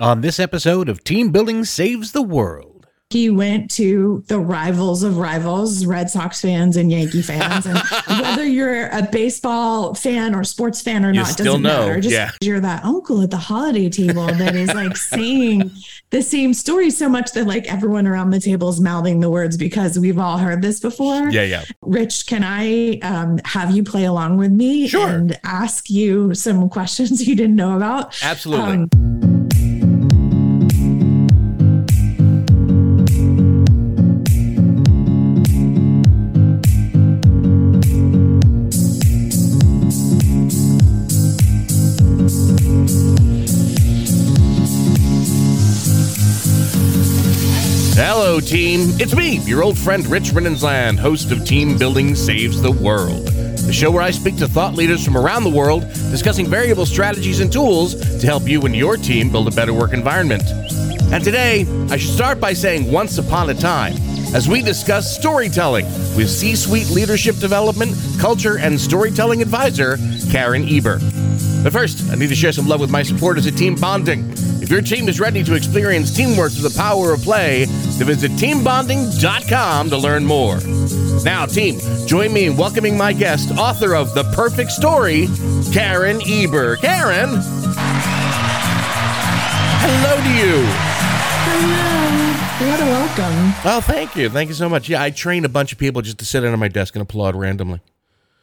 on this episode of Team Building Saves the World. He went to the rivals of rivals, Red Sox fans and Yankee fans. And whether you're a baseball fan or sports fan or You not, doesn't know, matter. Just yeah. you're that uncle at the holiday table that is like saying the same story so much that like everyone around the table is mouthing the words because we've all heard this before. Yeah, yeah. Rich, can I um, have you play along with me Sure. and ask you some questions you didn't know about? Absolutely. Um, Hello, team. It's me, your old friend Rich Rininsland, host of Team Building Saves the World, the show where I speak to thought leaders from around the world discussing variable strategies and tools to help you and your team build a better work environment. And today, I should start by saying once upon a time, as we discuss storytelling with C suite leadership development, culture, and storytelling advisor, Karen Eber. But first, I need to share some love with my supporters at Team Bonding. If your team is ready to experience teamwork through the power of play, then visit teambonding.com to learn more. Now, team, join me in welcoming my guest, author of The Perfect Story, Karen Eber. Karen! Hello to you. Hello. What a welcome. Oh, thank you. Thank you so much. Yeah, I trained a bunch of people just to sit under my desk and applaud randomly.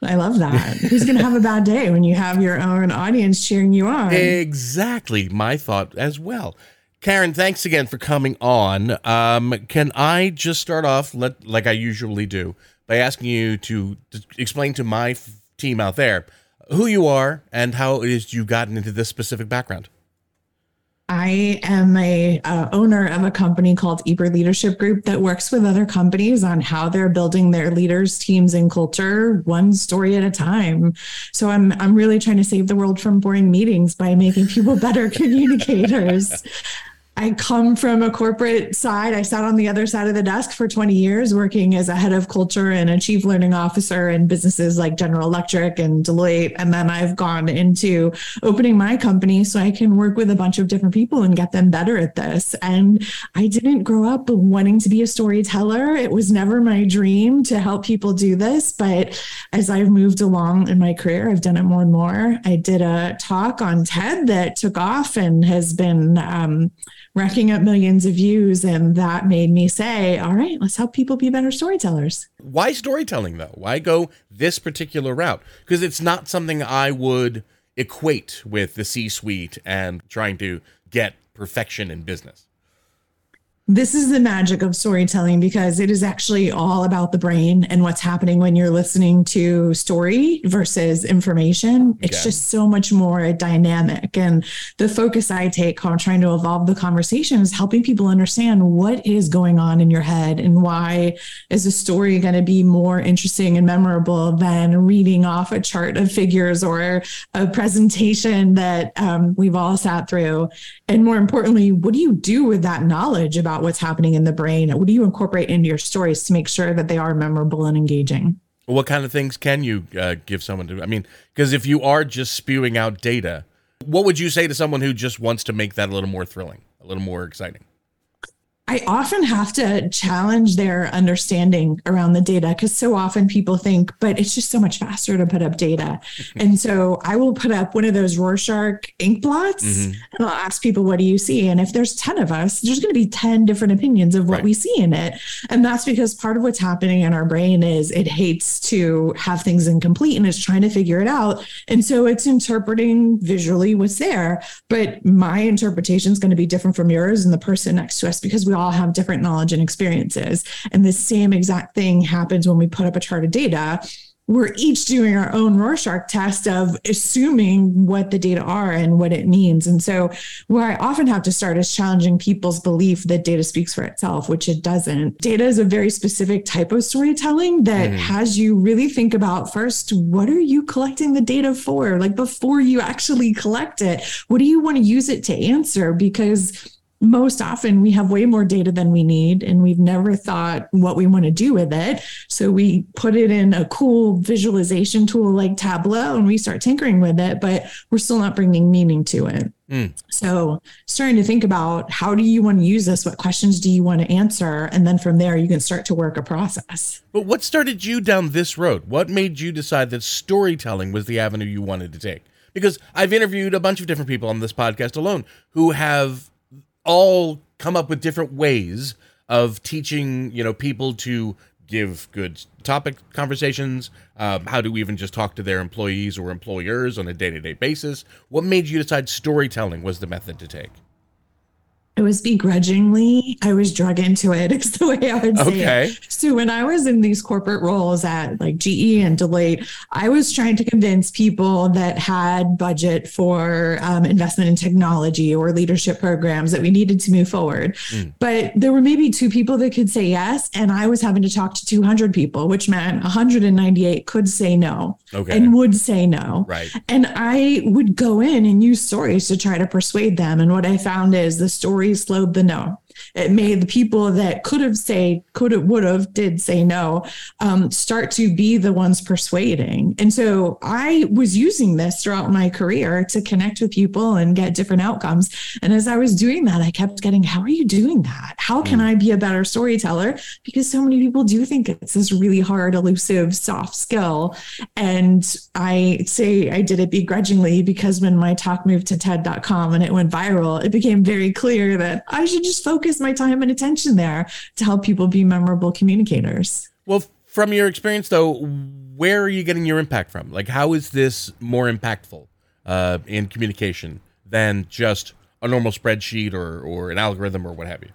I love that. Who's going to have a bad day when you have your own audience cheering you on? Exactly my thought as well. Karen, thanks again for coming on. Um, can I just start off, let, like I usually do, by asking you to, to explain to my f- team out there who you are and how it is you've gotten into this specific background? I am a uh, owner of a company called Eber Leadership Group that works with other companies on how they're building their leaders, teams, and culture one story at a time. So I'm I'm really trying to save the world from boring meetings by making people better communicators. I come from a corporate side. I sat on the other side of the desk for 20 years, working as a head of culture and a chief learning officer in businesses like General Electric and Deloitte. And then I've gone into opening my company so I can work with a bunch of different people and get them better at this. And I didn't grow up wanting to be a storyteller. It was never my dream to help people do this. But as I've moved along in my career, I've done it more and more. I did a talk on TED that took off and has been, um, racking up millions of views. And that made me say, all right, let's help people be better storytellers. Why storytelling, though? Why go this particular route? Because it's not something I would equate with the C suite and trying to get perfection in business. This is the magic of storytelling because it is actually all about the brain and what's happening when you're listening to story versus information. It's Okay. just so much more dynamic. And the focus I take on trying to evolve the conversation is helping people understand what is going on in your head and why is a story going to be more interesting and memorable than reading off a chart of figures or a presentation that um, we've all sat through. And more importantly, what do you do with that knowledge about what's happening in the brain? What do you incorporate into your stories to make sure that they are memorable and engaging? What kind of things can you uh, give someone to? I mean, because if you are just spewing out data, what would you say to someone who just wants to make that a little more thrilling, a little more exciting? I often have to challenge their understanding around the data because so often people think, but it's just so much faster to put up data. and so I will put up one of those Rorschach ink blots Mhm. and I'll ask people, what do you see? And if there's 10 of us, there's going to be 10 different opinions of what Right. we see in it. And that's because part of what's happening in our brain is it hates to have things incomplete and it's trying to figure it out. And so it's interpreting visually what's there. But my interpretation is going to be different from yours and the person next to us because we all have different knowledge and experiences. And the same exact thing happens when we put up a chart of data. We're each doing our own Rorschach test of assuming what the data are and what it means. And so, where I often have to start is challenging people's belief that data speaks for itself, which it doesn't. Data is a very specific type of storytelling that Mhm. has you really think about first, what are you collecting the data for? Like before you actually collect it, what do you want to use it to answer? Because most often we have way more data than we need and we've never thought what we want to do with it. So we put it in a cool visualization tool like tableau and we start tinkering with it but we're still not bringing meaning to it. Mm. so starting to think about how do you want to use this? What questions do you want to answer? And then from there you can start to work a process. But what started you down this road? What made you decide that storytelling was the avenue you wanted to take? Because i've interviewed a bunch of different people on this podcast alone who have all come up with different ways of teaching you know people to give good topic conversations. Um, how to even just talk to their employees or employers on a day-to-day basis? What made you decide storytelling was the method to take it was begrudgingly. I was drug into it. It's the way I would say okay. it. So when I was in these corporate roles at like GE and Deloitte, I was trying to convince people that had budget for um, investment in technology or leadership programs that we needed to move forward. Mm. But there were maybe two people that could say yes, and I was having to talk to 200 people, which meant 198 could say no okay. and would say no. Right. And I would go in and use stories to try to persuade them. And what I found is the story slowed the no. It made the people that could have say, could have, would have, did say no, um, start to be the ones persuading. And so I was using this throughout my career to connect with people and get different outcomes. And as I was doing that, I kept getting, how are you doing that? How can mm. I be a better storyteller? Because so many people do think it's this really hard, elusive, soft skill. And I say I did it begrudgingly because when my talk moved to TED.com and it went viral, it became very clear that I should just focus focus my time and attention there to help people be memorable communicators. Well, from your experience though, where are you getting your impact from? Like, how is this more impactful uh, in communication than just a normal spreadsheet or, or an algorithm or what have you?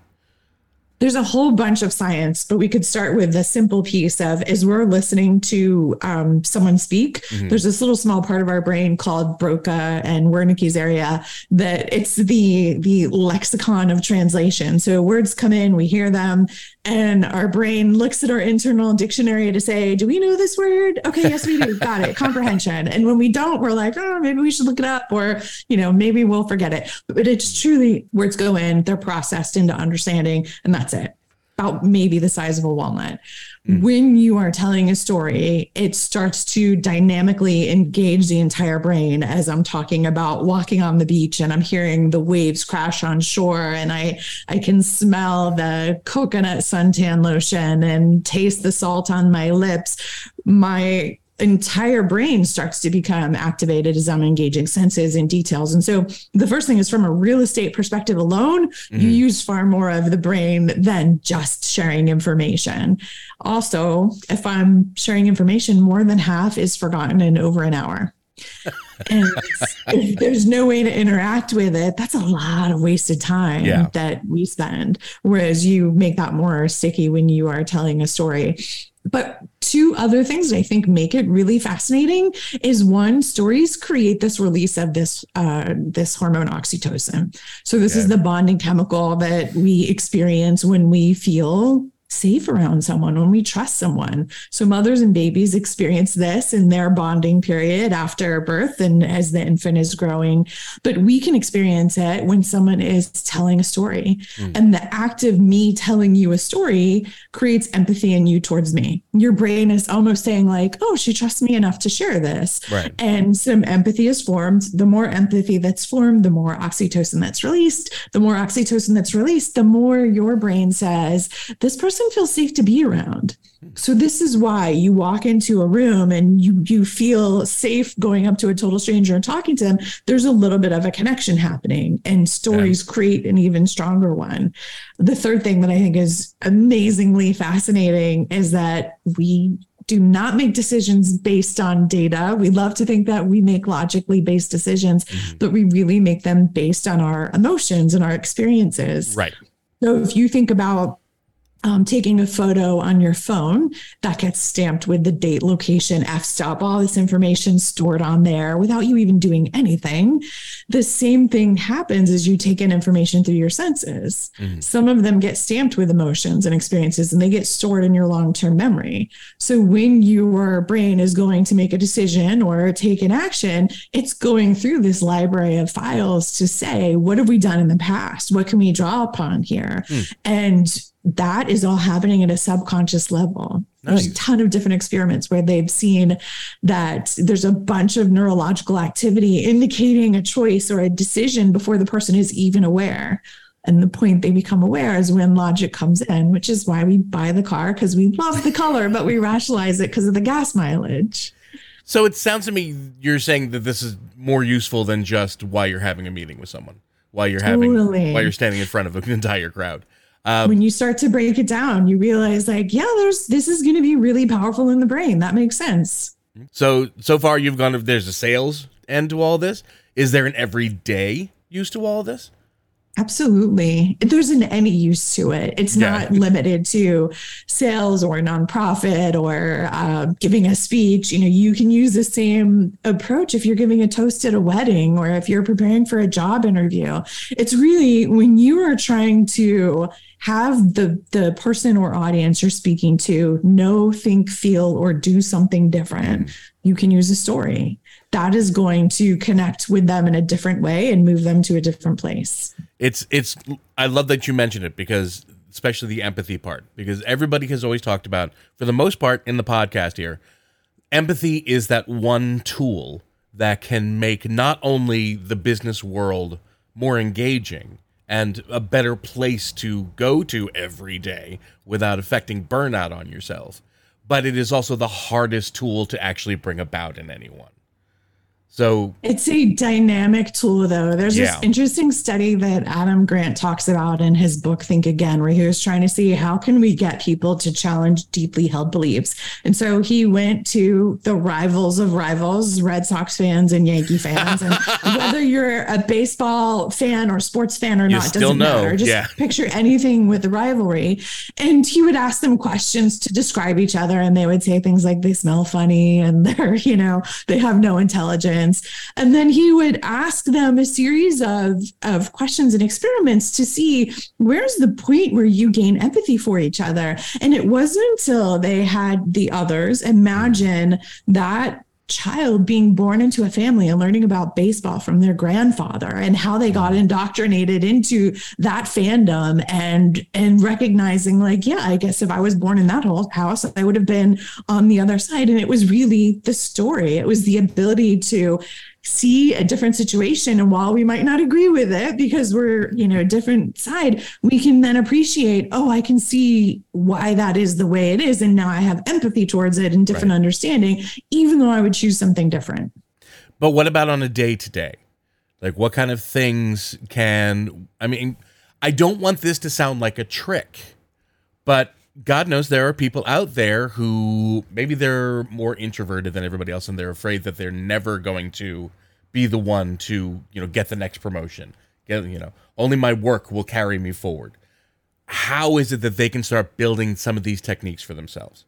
There's a whole bunch of science, but we could start with the simple piece of as we're listening to um, someone speak, mm-hmm. there's this little small part of our brain called Broca and Wernicke's area that it's the the lexicon of translation. So words come in, we hear them, and our brain looks at our internal dictionary to say, "Do we know this word? Okay, yes, we do. Got it. Comprehension." And when we don't, we're like, "Oh, maybe we should look it up," or you know, maybe we'll forget it. But it's truly words go in, they're processed into understanding, and that's it. About maybe the size of a walnut. Mm. When you are telling a story, it starts to dynamically engage the entire brain as I'm talking about walking on the beach and I'm hearing the waves crash on shore and I I can smell the coconut suntan lotion and taste the salt on my lips. My entire brain starts to become activated as I'm engaging senses and details. And so the first thing is from a real estate perspective alone, mm-hmm. you use far more of the brain than just sharing information. Also, if I'm sharing information, more than half is forgotten in over an hour. and if there's no way to interact with it, that's a lot of wasted time yeah. that we spend. Whereas you make that more sticky when you are telling a story. But two other things that I think make it really fascinating is one, stories create this release of this uh, this hormone oxytocin. So this is the bonding chemical that we experience when we feel safe around someone, when we trust someone. So mothers and babies experience this in their bonding period after birth and as the infant is growing. But we can experience it when someone is telling a story. Mm. And the act of me telling you a story creates empathy in you towards me. Your brain is almost saying, like, oh, she trusts me enough to share this. Right. And some empathy is formed. The more empathy that's formed, the more oxytocin that's released. The more oxytocin that's released, the more your brain says, this person feels safe to be around. So this is why you walk into a room and you you feel safe going up to a total stranger and talking to them. There's a little bit of a connection happening and stories yeah. create an even stronger one. The third thing that I think is amazingly fascinating is that we do not make decisions based on data. We love to think that we make logically based decisions, mm-hmm. but we really make them based on our emotions and our experiences. Right. So if you think about um, taking a photo on your phone that gets stamped with the date, location, f stop, all this information stored on there without you even doing anything. The same thing happens as you take in information through your senses. Mm-hmm. Some of them get stamped with emotions and experiences, and they get stored in your long term memory. So when your brain is going to make a decision or take an action, it's going through this library of files to say, what have we done in the past? What can we draw upon here? Mm. And that is all happening at a subconscious level. Nice. There's a ton of different experiments where they've seen that there's a bunch of neurological activity indicating a choice or a decision before the person is even aware. And the point they become aware is when logic comes in, which is why we buy the car because we love the color, but we rationalize it because of the gas mileage. So it sounds to me you're saying that this is more useful than just why you're having a meeting with someone, why you're having, totally. while you're standing in front of an entire crowd. Um, when you start to break it down, you realize like, yeah, there's this is going to be really powerful in the brain. That makes sense. So so far you've gone. There's a sales end to all this. Is there an everyday use to all this? Absolutely. There's an any use to it. It's yeah. not limited to sales or nonprofit or uh, giving a speech. You know, you can use the same approach if you're giving a toast at a wedding or if you're preparing for a job interview. It's really when you are trying to have the the person or audience you're speaking to know, think, feel, or do something different. Mm. You can use a story that is going to connect with them in a different way and move them to a different place. It's it's I love that you mentioned it because especially the empathy part because everybody has always talked about for the most part in the podcast here empathy is that one tool that can make not only the business world more engaging and a better place to go to every day without affecting burnout on yourself. But it is also the hardest tool to actually bring about in anyone so it's a dynamic tool, though. There's yeah. this interesting study that Adam Grant talks about in his book Think Again, where he was trying to see how can we get people to challenge deeply held beliefs. And so he went to the rivals of rivals, Red Sox fans and Yankee fans, and whether you're a baseball fan or sports fan or you not doesn't know. matter. Just yeah. picture anything with the rivalry, and he would ask them questions to describe each other, and they would say things like they smell funny and they're you know they have no intelligence and then he would ask them a series of, of questions and experiments to see where's the point where you gain empathy for each other. And it wasn't until they had the others imagine that child being born into a family and learning about baseball from their grandfather and how they got mm-hmm. indoctrinated into that fandom and and recognizing like yeah i guess if i was born in that whole house i would have been on the other side. And it was really the story. It was the ability to see a different situation. And while we might not agree with it because we're you know a different side we can then appreciate oh i can see why that is the way it is. And now i have empathy towards it and different right. understanding even though i would choose something different. But what about on a day to day? Like what kind of things can i mean i don't want this to sound like a trick but God knows there are people out there who maybe they're more introverted than everybody else and they're afraid that they're never going to be the one to, you know, get the next promotion. Get, you know, only my work will carry me forward. How is it that they can start building some of these techniques for themselves?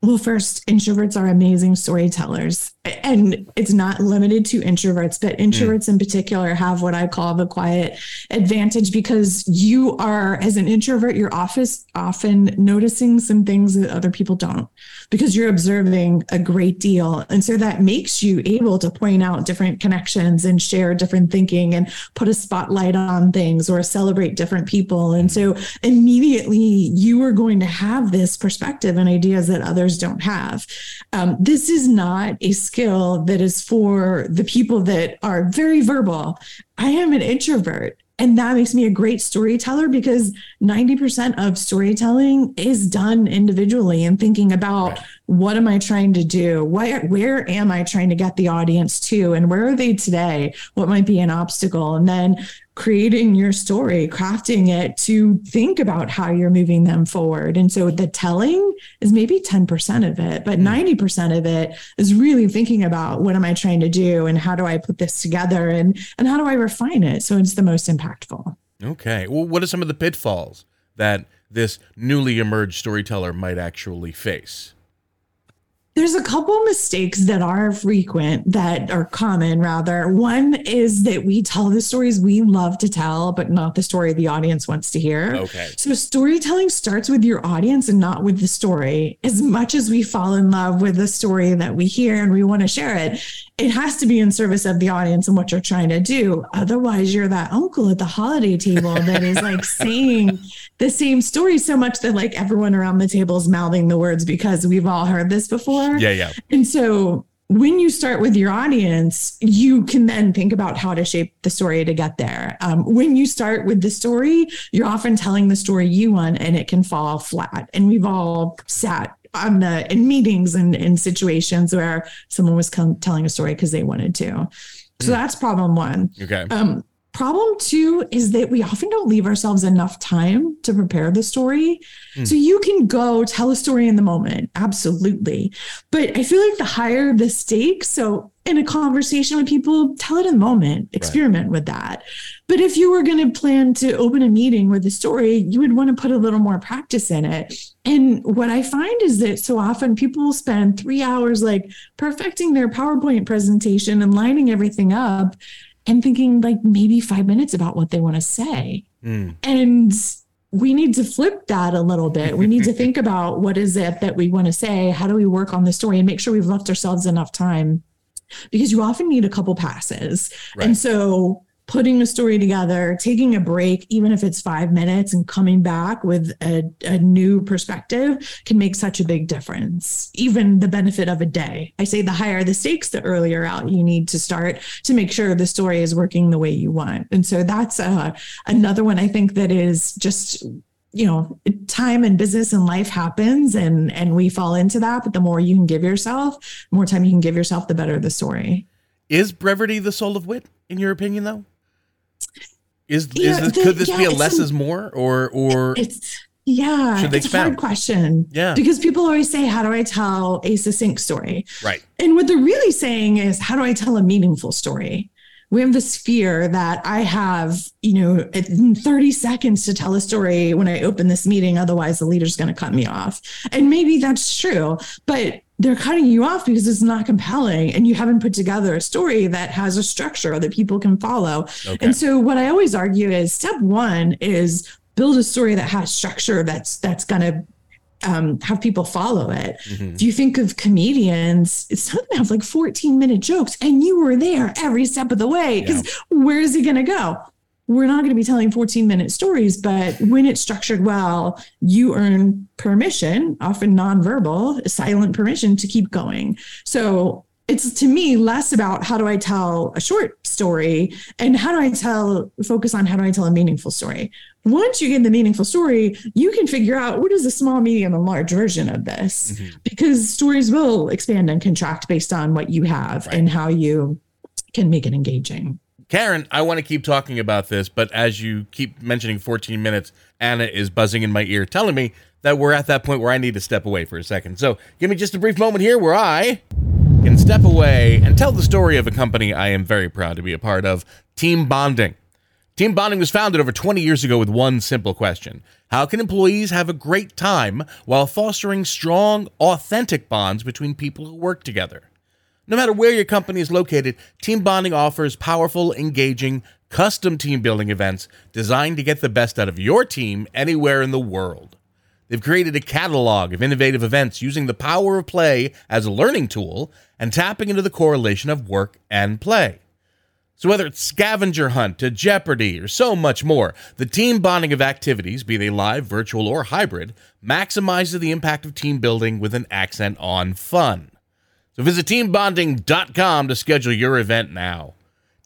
Well, first, introverts are amazing storytellers. And it's not limited to introverts, but introverts mm. in particular have what I call the quiet advantage because you are, as an introvert, you're office, often noticing some things that other people don't because you're observing a great deal. And so that makes you able to point out different connections and share different thinking and put a spotlight on things or celebrate different people. And so immediately you are going to have this perspective and ideas that others don't have. Um, this is not a skill that is for the people that are very verbal. I am an introvert. And that makes me a great storyteller because 90% of storytelling is done individually and thinking about right. What am I trying to do? Where, where am I trying to get the audience to? And where are they today? What might be an obstacle? And then creating your story, crafting it to think about how you're moving them forward. And so the telling is maybe 10% of it, but mm. 90% of it is really thinking about what am I trying to do and how do I put this together and and how do I refine it so it's the most impactful. Okay. Well, what are some of the pitfalls that this newly emerged storyteller might actually face? There's a couple mistakes that are frequent, that are common rather. One is that we tell the stories we love to tell, but not the story the audience wants to hear. Okay. So storytelling starts with your audience and not with the story. As much as we fall in love with the story that we hear and we want to share it, it has to be in service of the audience and what you're trying to do. Otherwise, you're that uncle at the holiday table that is like saying the same story so much that like everyone around the table is mouthing the words because we've all heard this before. Yeah, yeah. And so when you start with your audience, you can then think about how to shape the story to get there. Um, when you start with the story, you're often telling the story you want, and it can fall flat. And we've all sat on the in meetings and in situations where someone was come, telling a story because they wanted to. So that's problem one. Okay. Um, problem two is that we often don't leave ourselves enough time to prepare the story. So you can go tell a story in the moment, absolutely. But I feel like the higher the stakes, so in a conversation with people, tell it in the moment, experiment with that. But if you were going to plan to open a meeting with a story, you would want to put a little more practice in it. And what I find is that so often people will spend three hours like perfecting their PowerPoint presentation and lining everything up and thinking like maybe five minutes about what they want to say. Mm. And we need to flip that a little bit. We need to think about what is it that we want to say? How do we work on the story and make sure we've left ourselves enough time? Because you often need a couple passes. Right. And so putting a story together, taking a break, even if it's five minutes, and coming back with a, a new perspective can make such a big difference. Even the benefit of a day. I say the higher the stakes, the earlier out you need to start to make sure the story is working the way you want. And so that's uh, another one I think that is just you know time and business and life happens and and we fall into that but the more you can give yourself the more time you can give yourself the better the story Is brevity the soul of wit, in your opinion, though? Is, Yeah, is this, could this be a less is more, or or it's yeah it's a hard question Yeah. because people always say how do i tell a succinct story right? And what they're really saying is, how do I tell a meaningful story? We have this fear that I have, you know, 30 seconds to tell a story when I open this meeting. Otherwise, the leader's going to cut me off. And maybe that's true, but they're cutting you off because it's not compelling and you haven't put together a story that has a structure that people can follow. Okay. And so what I always argue is step one is build a story that has structure that's that's going to um, have people follow it. Mhm. If you think of comedians, it's time to have like 14 minute jokes and you were there every step of the way because where is he going to go? We're not going to be telling 14 minute stories, but when it's structured well, you earn permission, often nonverbal, silent permission to keep going. So it's to me less about how do I tell a short story and how do I tell, focus on how do I tell a meaningful story. Once you get the meaningful story, you can figure out what is the small, medium, and large version of this Mhm. because stories will expand and contract based on what you have Right. and how you can make it engaging. Karen, I want to keep talking about this, but as you keep mentioning 14 minutes, Anna is buzzing in my ear, telling me that we're at that point where I need to step away for a second. So give me just a brief moment here where I can step away and tell the story of a company I am very proud to be a part of Team Bonding. Team Bonding was founded over 20 years ago with one simple question How can employees have a great time while fostering strong, authentic bonds between people who work together? No matter where your company is located, Team Bonding offers powerful, engaging, custom team building events designed to get the best out of your team anywhere in the world. They've created a catalog of innovative events using the power of play as a learning tool and tapping into the correlation of work and play. So, whether it's scavenger hunt to Jeopardy or so much more, the team bonding of activities, be they live, virtual, or hybrid, maximizes the impact of team building with an accent on fun. So visit teambonding.com to schedule your event now.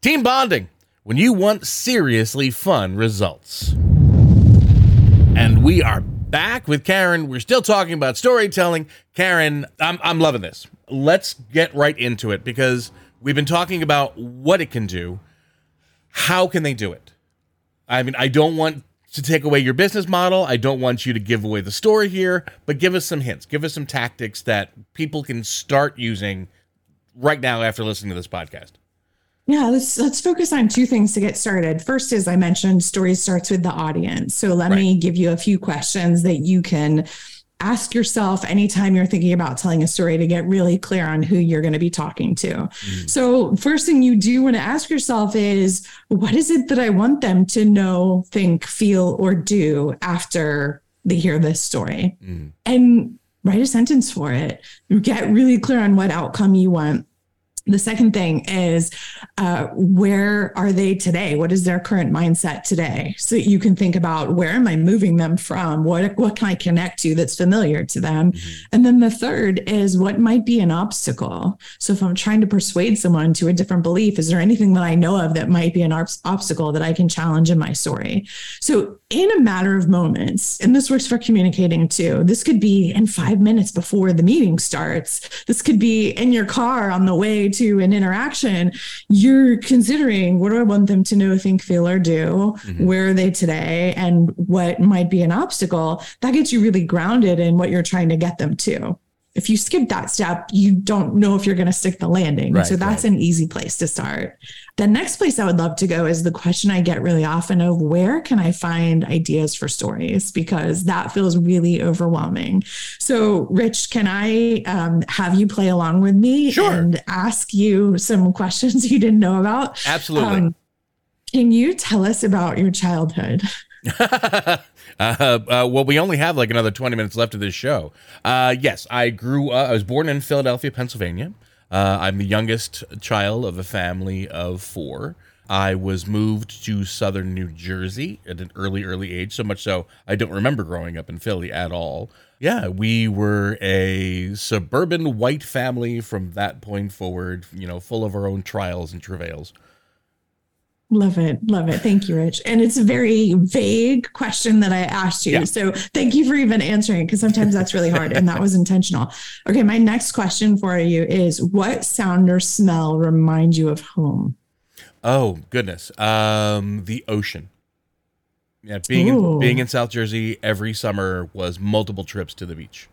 Team Bonding, when you want seriously fun results. And we are back with Karen. We're still talking about storytelling. Karen, I'm, I'm loving this. Let's get right into it because we've been talking about what it can do. How can they do it? I mean, I don't want to take away your business model. I don't want you to give away the story here, but give us some hints. Give us some tactics that people can start using right now after listening to this podcast. Yeah, let's let's focus on two things to get started. First, as I mentioned, story starts with the audience. So let right. me give you a few questions that you can ask yourself anytime you're thinking about telling a story to get really clear on who you're going to be talking to. Mm. So, first thing you do want to ask yourself is what is it that I want them to know, think, feel, or do after they hear this story? Mm. And write a sentence for it. Get really clear on what outcome you want the second thing is uh, where are they today? What is their current mindset today? So you can think about where am i moving them from? What what can i connect to that's familiar to them? Mm-hmm. and then the third is what might be an obstacle? So if i'm trying to persuade someone to a different belief is there anything that i know of that might be an ob- obstacle that i can challenge in my story? So in a matter of moments and this works for communicating too this could be in five minutes before the meeting starts. This could be in your car on the way to an interaction, you're considering what do I want them to know, think, feel, or do? Mm-hmm. Where are they today? And what might be an obstacle? That gets you really grounded in what you're trying to get them to if you skip that step, you don't know if you're going to stick the landing. Right, so that's right. an easy place to start. The next place I would love to go is the question I get really often of where can I find ideas for stories? Because that feels really overwhelming. So, Rich, can I um, have you play along with me sure. and ask you some questions you didn't know about? Absolutely. Um, can you tell us about your childhood? uh, uh, well, we only have like another 20 minutes left of this show. Uh, yes, I grew up, I was born in Philadelphia, Pennsylvania. Uh, I'm the youngest child of a family of four. I was moved to southern New Jersey at an early, early age, so much so I don't remember growing up in Philly at all. Yeah, we were a suburban white family from that point forward, you know, full of our own trials and travails. Love it. Love it. Thank you, Rich. And it's a very vague question that I asked you. Yeah. So thank you for even answering because sometimes that's really hard and that was intentional. Okay. My next question for you is what sound or smell reminds you of home? Oh, goodness. Um, the ocean. Yeah. Being in, being in South Jersey every summer was multiple trips to the beach.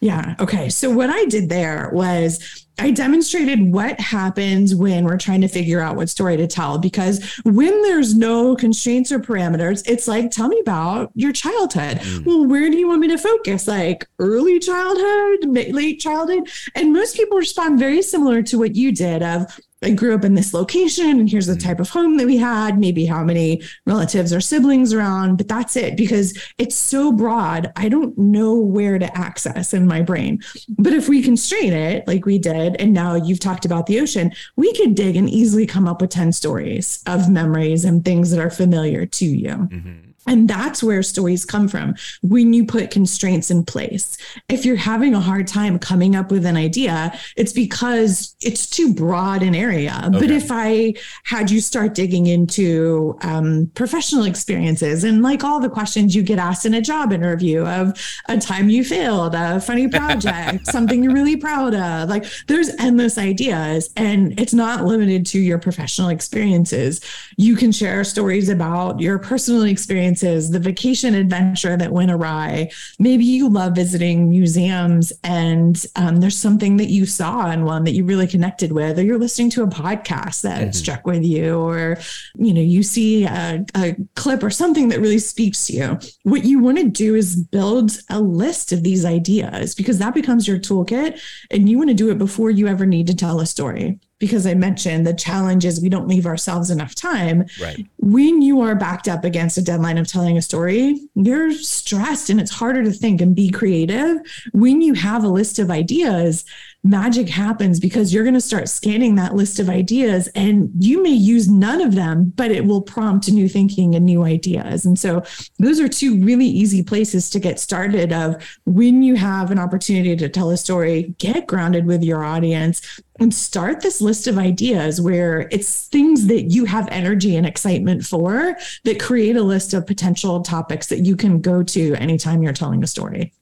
Yeah. Okay. So what I did there was I demonstrated what happens when we're trying to figure out what story to tell. Because when there's no constraints or parameters, it's like, tell me about your childhood. Mm. Well, where do you want me to focus? Like early childhood, late childhood? And most people respond very similar to what you did of, I grew up in this location and here's the mm. type of home that we had, maybe how many relatives or siblings around, but that's it because it's so broad. I don't know where to access in my brain. But if we constrain it like we did, and now you've talked about the ocean, we could dig and easily come up with 10 stories of memories and things that are familiar to you. Mm-hmm. And that's where stories come from when you put constraints in place. If you're having a hard time coming up with an idea, it's because it's too broad an area. Okay. But if I had you start digging into um, professional experiences and like all the questions you get asked in a job interview of a time you failed, a funny project, something you're really proud of, like there's endless ideas. And it's not limited to your professional experiences. You can share stories about your personal experience experiences, the vacation adventure that went awry. Maybe you love visiting museums and um, there's something that you saw in one that you really connected with, or you're listening to a podcast that mm-hmm. struck with you, or you know, you see a, a clip or something that really speaks to you. What you want to do is build a list of these ideas because that becomes your toolkit and you want to do it before you ever need to tell a story because I mentioned the challenge is we don't leave ourselves enough time. Right. When you are backed up against a deadline of telling a story, you're stressed and it's harder to think and be creative. When you have a list of ideas, magic happens because you're going to start scanning that list of ideas and you may use none of them, but it will prompt new thinking and new ideas. And so those are two really easy places to get started of when you have an opportunity to tell a story, get grounded with your audience and start this list of ideas where it's things that you have energy and excitement for that create a list of potential topics that you can go to anytime you're telling a story.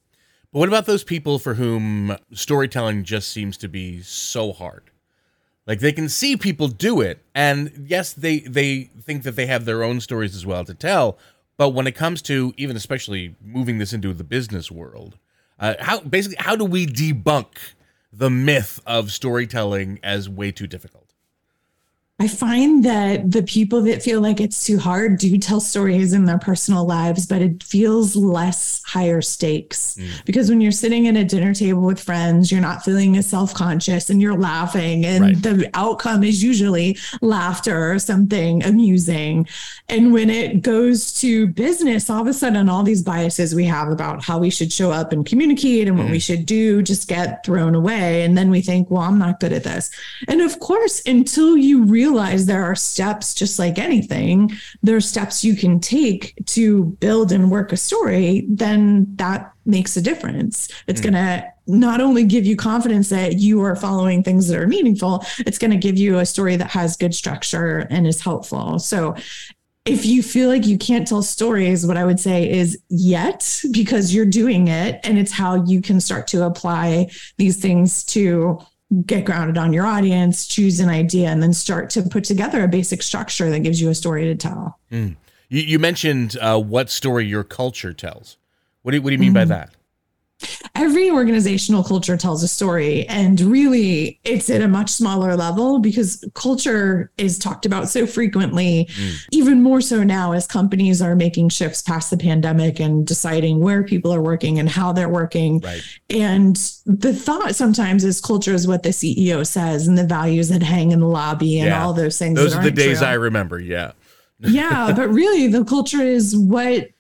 But what about those people for whom storytelling just seems to be so hard? Like they can see people do it, and yes, they they think that they have their own stories as well to tell. But when it comes to even especially moving this into the business world, uh, how basically how do we debunk the myth of storytelling as way too difficult? I find that the people that feel like it's too hard do tell stories in their personal lives, but it feels less higher stakes mm. because when you're sitting at a dinner table with friends, you're not feeling as self conscious and you're laughing, and right. the outcome is usually laughter or something amusing. And when it goes to business, all of a sudden, all these biases we have about how we should show up and communicate and what mm. we should do just get thrown away. And then we think, well, I'm not good at this. And of course, until you really realize there are steps, just like anything, there are steps you can take to build and work a story, then that makes a difference. It's mm. going to not only give you confidence that you are following things that are meaningful, it's going to give you a story that has good structure and is helpful. So if you feel like you can't tell stories, what I would say is yet because you're doing it and it's how you can start to apply these things to get grounded on your audience, choose an idea, and then start to put together a basic structure that gives you a story to tell. Mm. You, you, mentioned uh, what story your culture tells. What do you, what do you mean mm. by that? Every organizational culture tells a story and really it's at a much smaller level because culture is talked about so frequently mm. even more so now as companies are making shifts past the pandemic and deciding where people are working and how they're working right. and the thought sometimes is culture is what the ceo says and the values that hang in the lobby and yeah. all those things those are the days true. i remember yeah yeah but really the culture is what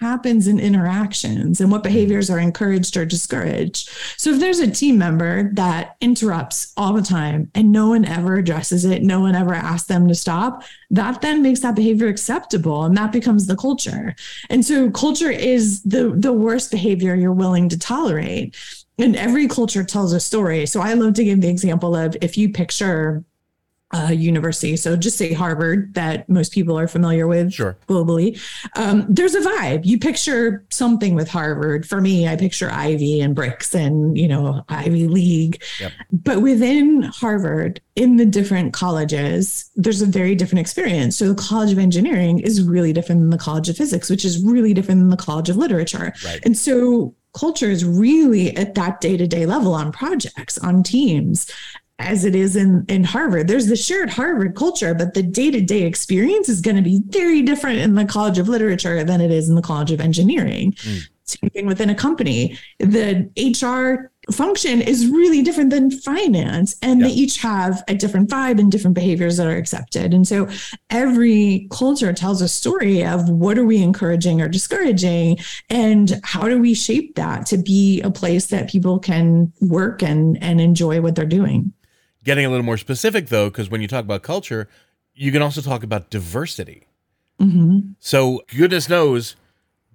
happens in interactions and what mm-hmm. behaviors are encouraged or discouraged. So if there's a team member that interrupts all the time and no one ever addresses it, no one ever asks them to stop, that then makes that behavior acceptable and that becomes the culture. And so culture is the the worst behavior you're willing to tolerate. And every culture tells a story. So I love to give the example of if you picture uh, university. So just say Harvard, that most people are familiar with sure. globally. Um, there's a vibe. You picture something with Harvard. For me, I picture Ivy and bricks and you know Ivy League. Yep. But within Harvard, in the different colleges, there's a very different experience. So the College of Engineering is really different than the College of Physics, which is really different than the College of Literature. Right. And so culture is really at that day-to-day level on projects on teams as it is in in Harvard. There's the shared Harvard culture, but the day-to-day experience is going to be very different in the College of Literature than it is in the College of Engineering. Mm. Same thing within a company. The HR function is really different than finance, and yeah. they each have a different vibe and different behaviors that are accepted. And so every culture tells a story of what are we encouraging or discouraging, and how do we shape that to be a place that people can work and and enjoy what they're doing. Getting a little more specific, though, because when you talk about culture, you can also talk about diversity. Mm-hmm. So, goodness knows,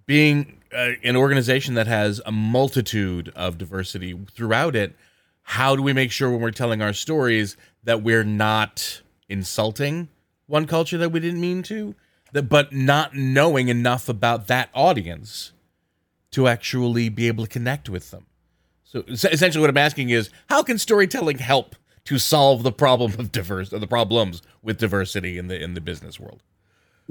being uh, an organization that has a multitude of diversity throughout it, how do we make sure when we're telling our stories that we're not insulting one culture that we didn't mean to, that, but not knowing enough about that audience to actually be able to connect with them? So, essentially, what I'm asking is, how can storytelling help to solve the problem of diverse the problems with diversity in the in the business world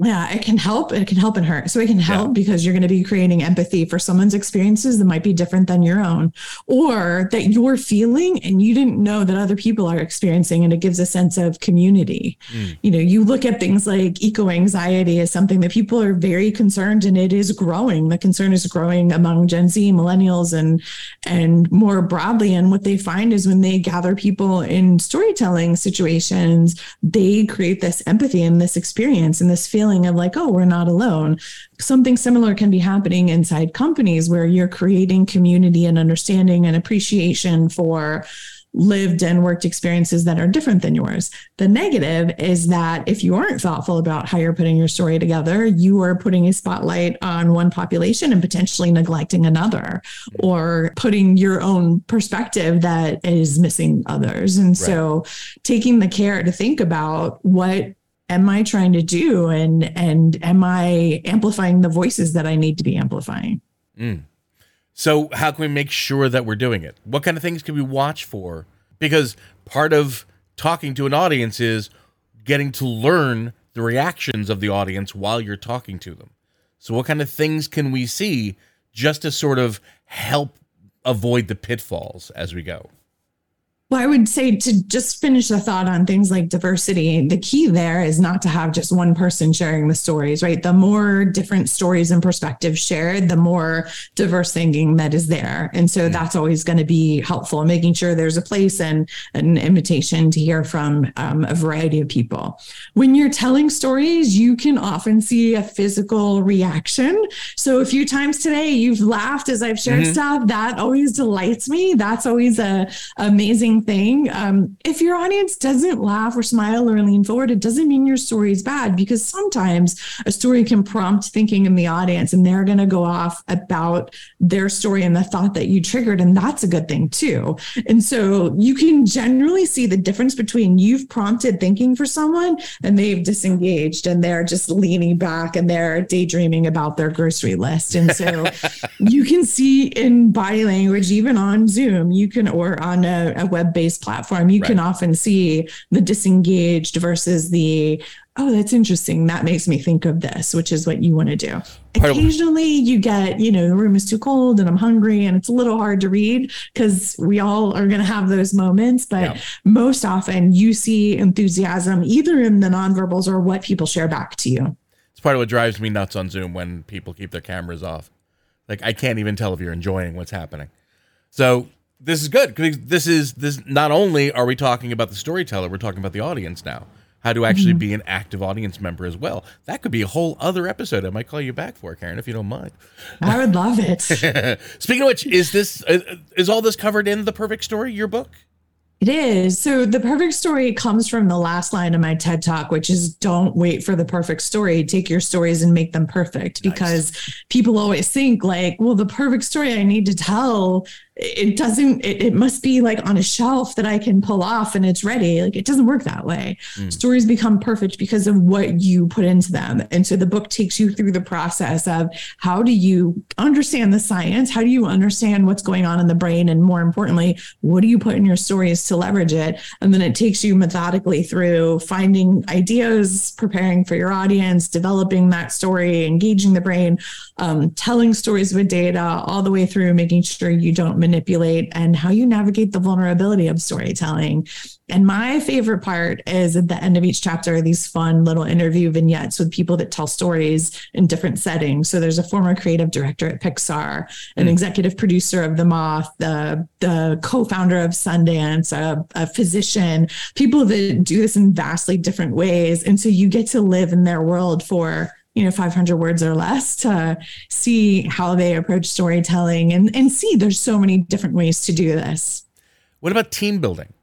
yeah it can help it can help and hurt so it can help yeah. because you're going to be creating empathy for someone's experiences that might be different than your own or that you're feeling and you didn't know that other people are experiencing and it gives a sense of community mm. you know you look at things like eco anxiety as something that people are very concerned and it is growing the concern is growing among gen z millennials and and more broadly and what they find is when they gather people in storytelling situations they create this empathy and this experience and this feeling feeling of like, oh, we're not alone. Something similar can be happening inside companies where you're creating community and understanding and appreciation for lived and worked experiences that are different than yours. The negative is that if you aren't thoughtful about how you're putting your story together, you are putting a spotlight on one population and potentially neglecting another or putting your own perspective that is missing others. And right. so taking the care to think about what am I trying to do? And and am I amplifying the voices that I need to be amplifying? Mm. So how can we make sure that we're doing it? What kind of things can we watch for? Because part of talking to an audience is getting to learn the reactions of the audience while you're talking to them. So what kind of things can we see just to sort of help avoid the pitfalls as we go? Well, I would say to just finish the thought on things like diversity, the key there is not to have just one person sharing the stories, right? The more different stories and perspectives shared, the more diverse thinking that is there. And so mm. that's always going to be helpful, making sure there's a place and an invitation to hear from um, a variety of people. When you're telling stories, you can often see a physical reaction. So a few times today, you've laughed as I've shared mm-hmm. stuff. That always delights me. That's always a amazing thing. Um, if your audience doesn't laugh or smile or lean forward, it doesn't mean your story is bad because sometimes a story can prompt thinking in the audience and they're going to go off about their story and the thought that you triggered. And that's a good thing too. And so you can generally see the difference between you've prompted thinking for someone and they've disengaged and they're just leaning back and they're daydreaming about their grocery list. And so you can see in body language, even on Zoom, you can, or on a, a web based platform, you right. can often see the disengaged versus the, oh, that's interesting. That makes me think of this, which is what you want to do. Part Occasionally you get, you know, the room is too cold and I'm hungry and it's a little hard to read because we all are going to have those moments. But yeah. most often you see enthusiasm either in the nonverbals or what people share back to you. It's part of what drives me nuts on Zoom when people keep their cameras off. Like I can't even tell if you're enjoying what's happening. So this is good because this is this. Not only are we talking about the storyteller, we're talking about the audience now. How to actually mm-hmm. be an active audience member as well. That could be a whole other episode. I might call you back for, Karen, if you don't mind. I would love it. Speaking of which, is this uh, is all this covered in the Perfect Story, your book? It is. So the perfect story comes from the last line of my TED talk, which is don't wait for the perfect story. Take your stories and make them perfect nice. because people always think like, well, the perfect story I need to tell it doesn't it, it, must be like on a shelf that i can pull off and it's ready. Like it doesn't work that way. Mm. stories become perfect because of what you put into them. And so the book takes you through the process of how do you understand the science? How do you understand what's going on in the brain? And more importantly what do you put in your stories to leverage it? And then it takes you methodically through finding ideas preparing for your audience developing that story engaging the brain um, telling stories with data all the way through making sure you don't manipulate and how you navigate the vulnerability of storytelling. And my favorite part is at the end of each chapter, are these fun little interview vignettes with people that tell stories in different settings. So there's a former creative director at Pixar, an mm. executive producer of The Moth, the, the co-founder of Sundance, a, a physician, people that do this in vastly different ways. And so you get to live in their world for you know 500 words or less to see how they approach storytelling and and see there's so many different ways to do this. What about team building?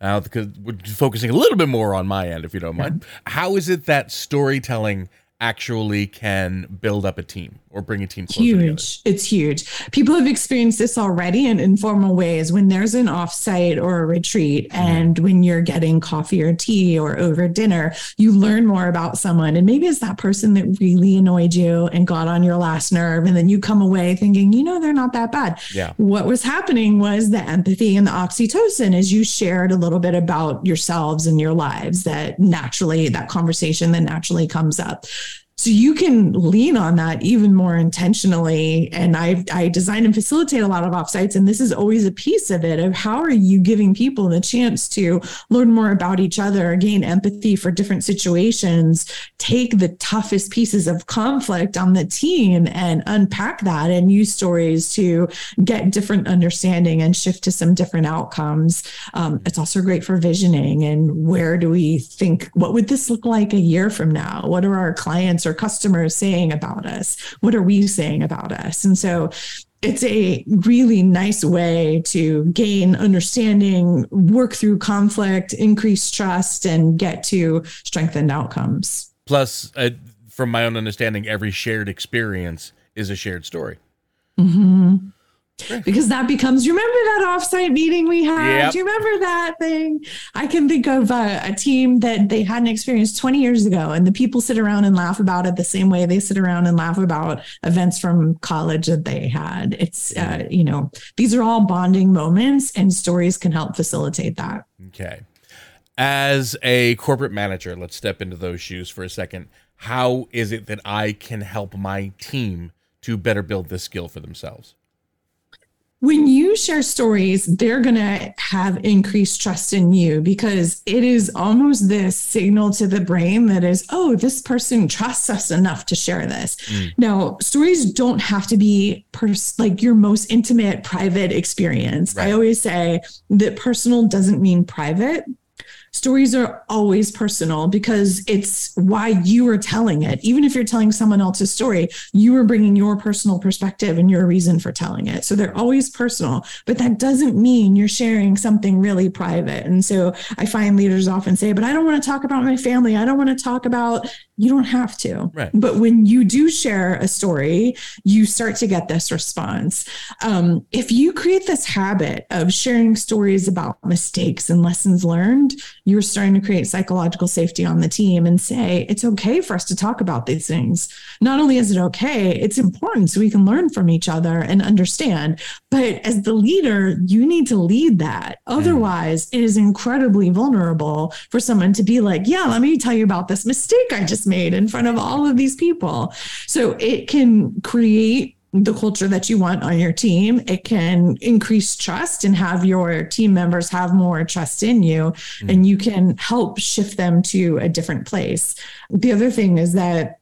Uh, because we're focusing a little bit more on my end if you don't mind. Yeah. how is it that storytelling actually can build up a team or bring a team huge together. it's huge. People have experienced this already in informal ways when there's an offsite or a retreat mm-hmm. and when you're getting coffee or tea or over dinner you learn more about someone. And maybe it's that person that really annoyed you and got on your last nerve and then you come away thinking you know they're not that bad. Yeah. What was happening was the empathy and the oxytocin as you shared a little bit about yourselves and your lives that naturally that conversation that naturally comes up so you can lean on that even more intentionally. And I I design and facilitate a lot of offsites, and this is always a piece of it of how are you giving people the chance to learn more about each other, gain empathy for different situations, take the toughest pieces of conflict on the team and unpack that and use stories to get different understanding and shift to some different outcomes. Um, it's also great for visioning and where do we think what would this look like a year from now? What are our clients or customers saying about us? What are we saying about us? And so it's a really nice way to gain understanding, work through conflict, increase trust, and get to strengthened outcomes. Plus, uh, from my own understanding, every shared experience is a shared story. Mm-hmm because that becomes you remember that offsite meeting we had? Yep. do you remember that thing? I can think of a, a, team that they had an experience 20 years ago and the people sit around and laugh about it the same way they sit around and laugh about events from college that they had. It's uh, you know these are all bonding moments and stories can help facilitate that. Okay. As a corporate manager let's step into those shoes for a second. How is it that i can help my team to better build this skill for themselves when you share stories, they're going to have increased trust in you because it is almost this signal to the brain that is, oh, this person trusts us enough to share this. Mm. Now, stories don't have to be pers- like your most intimate, private experience. Right. I always say that personal doesn't mean private stories are always personal because it's why you are telling it. Even if you're telling someone else's story, you are bringing your personal perspective and your reason for telling it. So they're always personal, but that doesn't mean you're sharing something really private. And so I find leaders often say, but I don't want to talk about my family. I don't want to talk about you don't have to. Right. But when you do share a story, you start to get this response. Um, if you create this habit of sharing stories about mistakes and lessons learned, you're starting to create psychological safety on the team and say, it's okay for us to talk about these things. Not only is it okay, it's important so we can learn from each other and understand. But as the leader, you need to lead that. Mm. Otherwise, mm. it is incredibly vulnerable for someone to be like, yeah, let me tell you about this mistake I just made in front of all of these people. So it can create the culture that you want on your team. It can increase trust and have your team members have more trust in you, mm. and you can help shift them to a different place. The other thing is that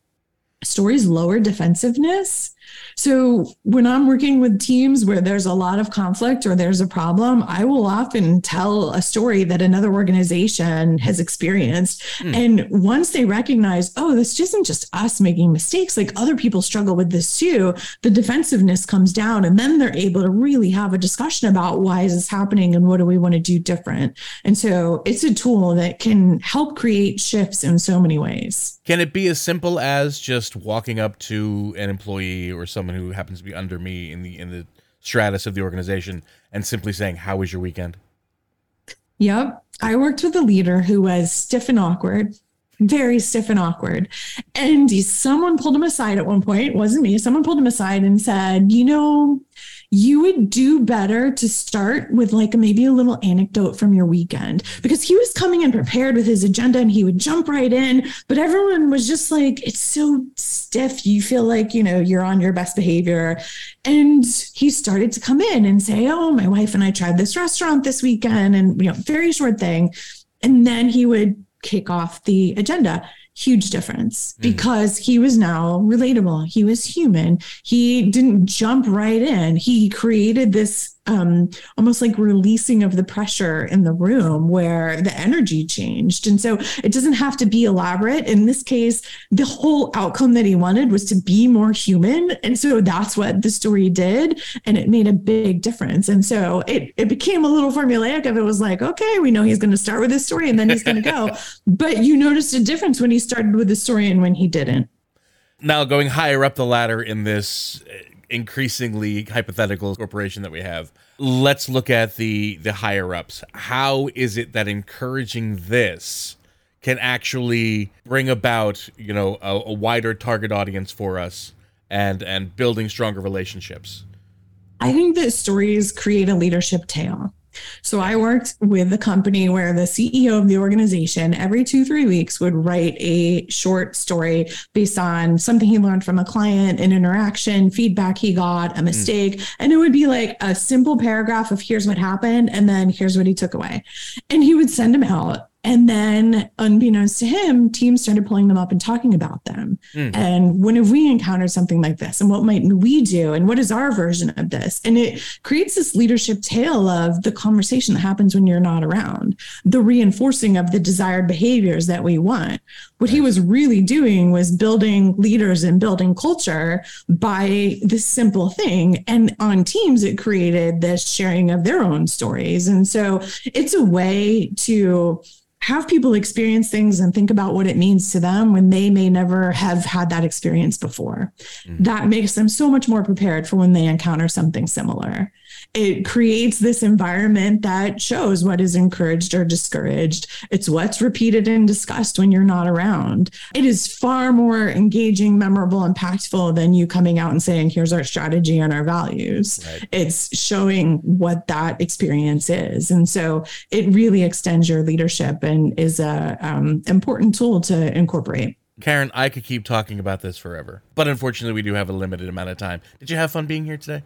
stories lower defensiveness. So when I'm working with teams where there's a lot of conflict or there's a problem, I will often tell a story that another organization has experienced. Mm. And once they recognize, oh, this isn't just us making mistakes, like other people struggle with this too, the defensiveness comes down. And then they're able to really have a discussion about why is this happening and what do we want to do different. And so it's a tool that can help create shifts in so many ways. Can it be as simple as just walking up to an employee or someone who happens to be under me in the in the stratus of the organization and simply saying, "How was your weekend?" Yep, I worked with a leader who was stiff and awkward, very stiff and awkward, and someone pulled him aside at one point. It wasn't me. Someone pulled him aside and said, "You know." You would do better to start with like maybe a little anecdote from your weekend. Because he was coming in prepared with his agenda and he would jump right in but everyone was just like it's so stiff. You feel like you know you're on your best behavior. And he started to come in and say oh my wife and I tried this restaurant this weekend and you know very short thing. And then he would kick off the agenda huge difference mm. because he was now relatable. He was human. He didn't jump right in. He created this um, almost like releasing of the pressure in the room where the energy changed. And so it doesn't have to be elaborate. In this case, the whole outcome that he wanted was to be more human. And so that's what the story did. And it made a big difference. And so it, it became a little formulaic of it was like, okay, we know he's going to start with this story and then he's going to go. but you noticed a difference when he started with the story and when he didn't. Now, going higher up the ladder in this increasingly hypothetical corporation that we have let's look at the the higher ups. How is it that encouraging this can actually bring about you know a, a wider target audience for us and and building stronger relationships? I think that stories create a leadership tail so I worked with a company where the CEO of the organization every two, three weeks would write a short story based on something he learned from a client, an interaction, feedback he got, a hmm. mistake. Mm. And it would be like a simple paragraph of here's what happened and then here's what he took away. And he would send them out and then, unbeknownst to him, teams started pulling them up and talking about them. Mm. And when have we encountered something like this? And what might we do? And what is our version of this? And it creates this leadership tale of the conversation that happens when you're not around, the reinforcing of the desired behaviors that we want. What he was really doing was building leaders and building culture by this simple thing. And on teams, it created this sharing of their own stories. And so it's a way to have people experience things and think about what it means to them when they may never have had that experience before. Mm-hmm. That makes them so much more prepared for when they encounter something similar it creates this environment that shows what is encouraged or discouraged. It's what's repeated and discussed when you're not around. It is far more engaging, memorable, impactful than you coming out and saying, here's our strategy and our values. Right. It's showing what that experience is. And so it really extends your leadership and is a um, important tool to incorporate. Karen, I could keep talking about this forever, but unfortunately, we do have a limited amount of time. Did you have fun being here today?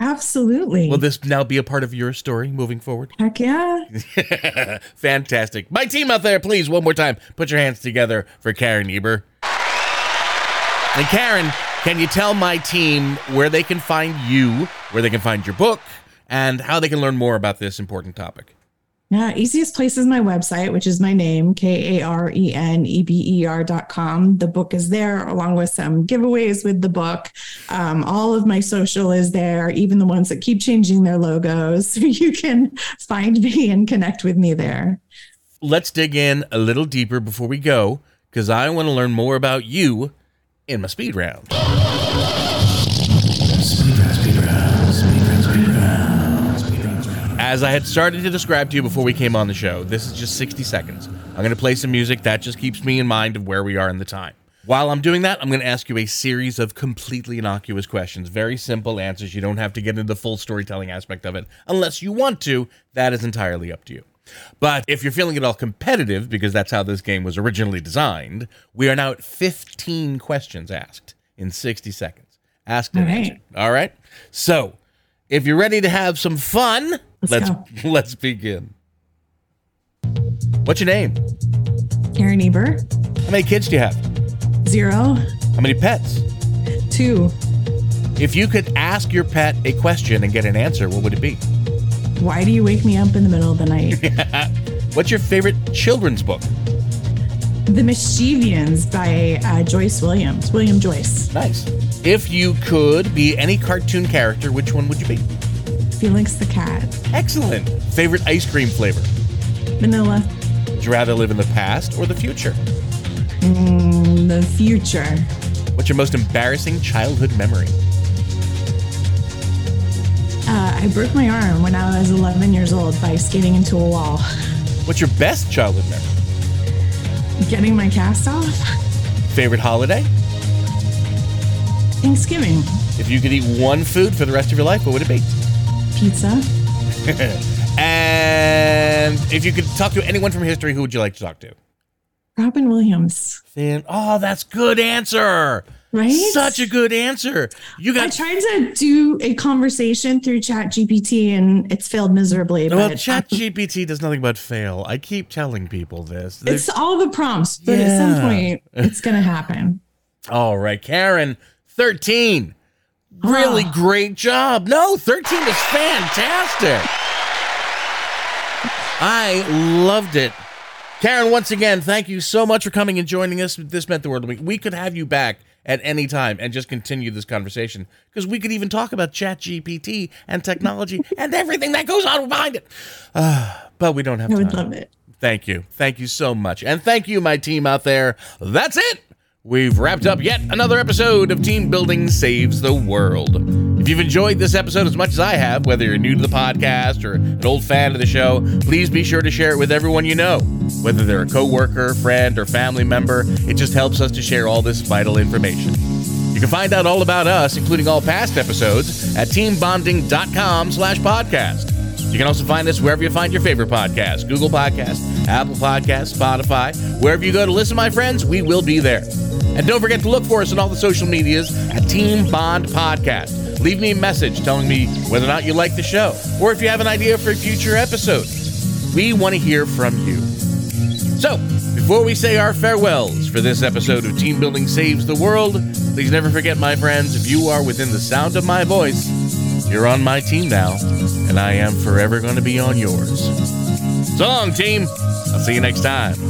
Absolutely. Will this now be a part of your story moving forward? Heck yeah. Fantastic. My team out there, please, one more time, put your hands together for Karen Eber. And Karen, can you tell my team where they can find you, where they can find your book, and how they can learn more about this important topic? Yeah, easiest place is my website, which is my name, K A R E N E B E R dot com. The book is there along with some giveaways with the book. Um, all of my social is there, even the ones that keep changing their logos. So you can find me and connect with me there. Let's dig in a little deeper before we go, because I want to learn more about you in my speed round. As I had started to describe to you before we came on the show, this is just 60 seconds. I'm going to play some music that just keeps me in mind of where we are in the time. While I'm doing that, I'm going to ask you a series of completely innocuous questions. Very simple answers. You don't have to get into the full storytelling aspect of it unless you want to. That is entirely up to you. But if you're feeling at all competitive, because that's how this game was originally designed, we are now at 15 questions asked in 60 seconds. Asked and All right. answered. All right. So if you're ready to have some fun, Let's let's let's begin. What's your name? Karen Eber, How many kids do you have? zero, How many pets? two. If you could ask your pet a question and get an answer, what would it be? Why do you wake me up in the middle of the night? What's your favorite children's book? the Mischievians by uh, Joyce Williams, William Joyce. Nice. If you could be any cartoon character, which one would you be? Felix the cat, Excellent. Favorite ice cream flavor? vanilla. Would you rather live in the past or the future? Mm, the future. What's your most embarrassing childhood memory? Uh, I broke my arm when I was 11 years old by skating into a wall. What's your best childhood memory? Getting my cast off? Favorite holiday? Thanksgiving. If you could eat one food for the rest of your life, what would it be? Pizza. And if you could talk to anyone from history, who would you like to talk to? Robin Williams. Oh, that's good answer. Right? Such a good answer. You got I tried to do a conversation through Chat GPT and it's failed miserably. well, but um, Chat GPT does nothing but fail. I keep telling people this. it's all the prompts, but at some point it's going to happen. All right, Karen, 13. Really Oh. great job. No, 13 is fantastic. I loved it. Karen, once again, thank you so much for coming and joining us. This meant the world to me. We could have you back at any time and just continue this conversation because we could even talk about ChatGPT and technology and everything that goes on behind it. Ah, but we don't have I time. would love it. Thank you. Thank you so much. And thank you, my team out there. That's it. We've wrapped up yet another episode of Team Building Saves the World. If you've enjoyed this episode as much as I have, whether you're new to the podcast or an old fan of the show, please be sure to share it with everyone you know. Whether they're a coworker, friend, or family member, it just helps us to share all this vital information. You can find out all about us, including all past episodes, at teambonding.com slash podcast. You can also find us wherever you find your favorite podcast Google Podcasts, Apple Podcasts, Spotify. Wherever you go to listen, my friends, we will be there. And don't forget to look for us on all the social medias at Team Bond Podcast. Leave me a message telling me whether or not you like the show or if you have an idea for a future episode. We want to hear from you. So, before we say our farewells for this episode of Team Building Saves the World, please never forget, my friends, if you are within the sound of my voice, you're on my team now, and I am forever going to be on yours. So long, team. I'll see you next time.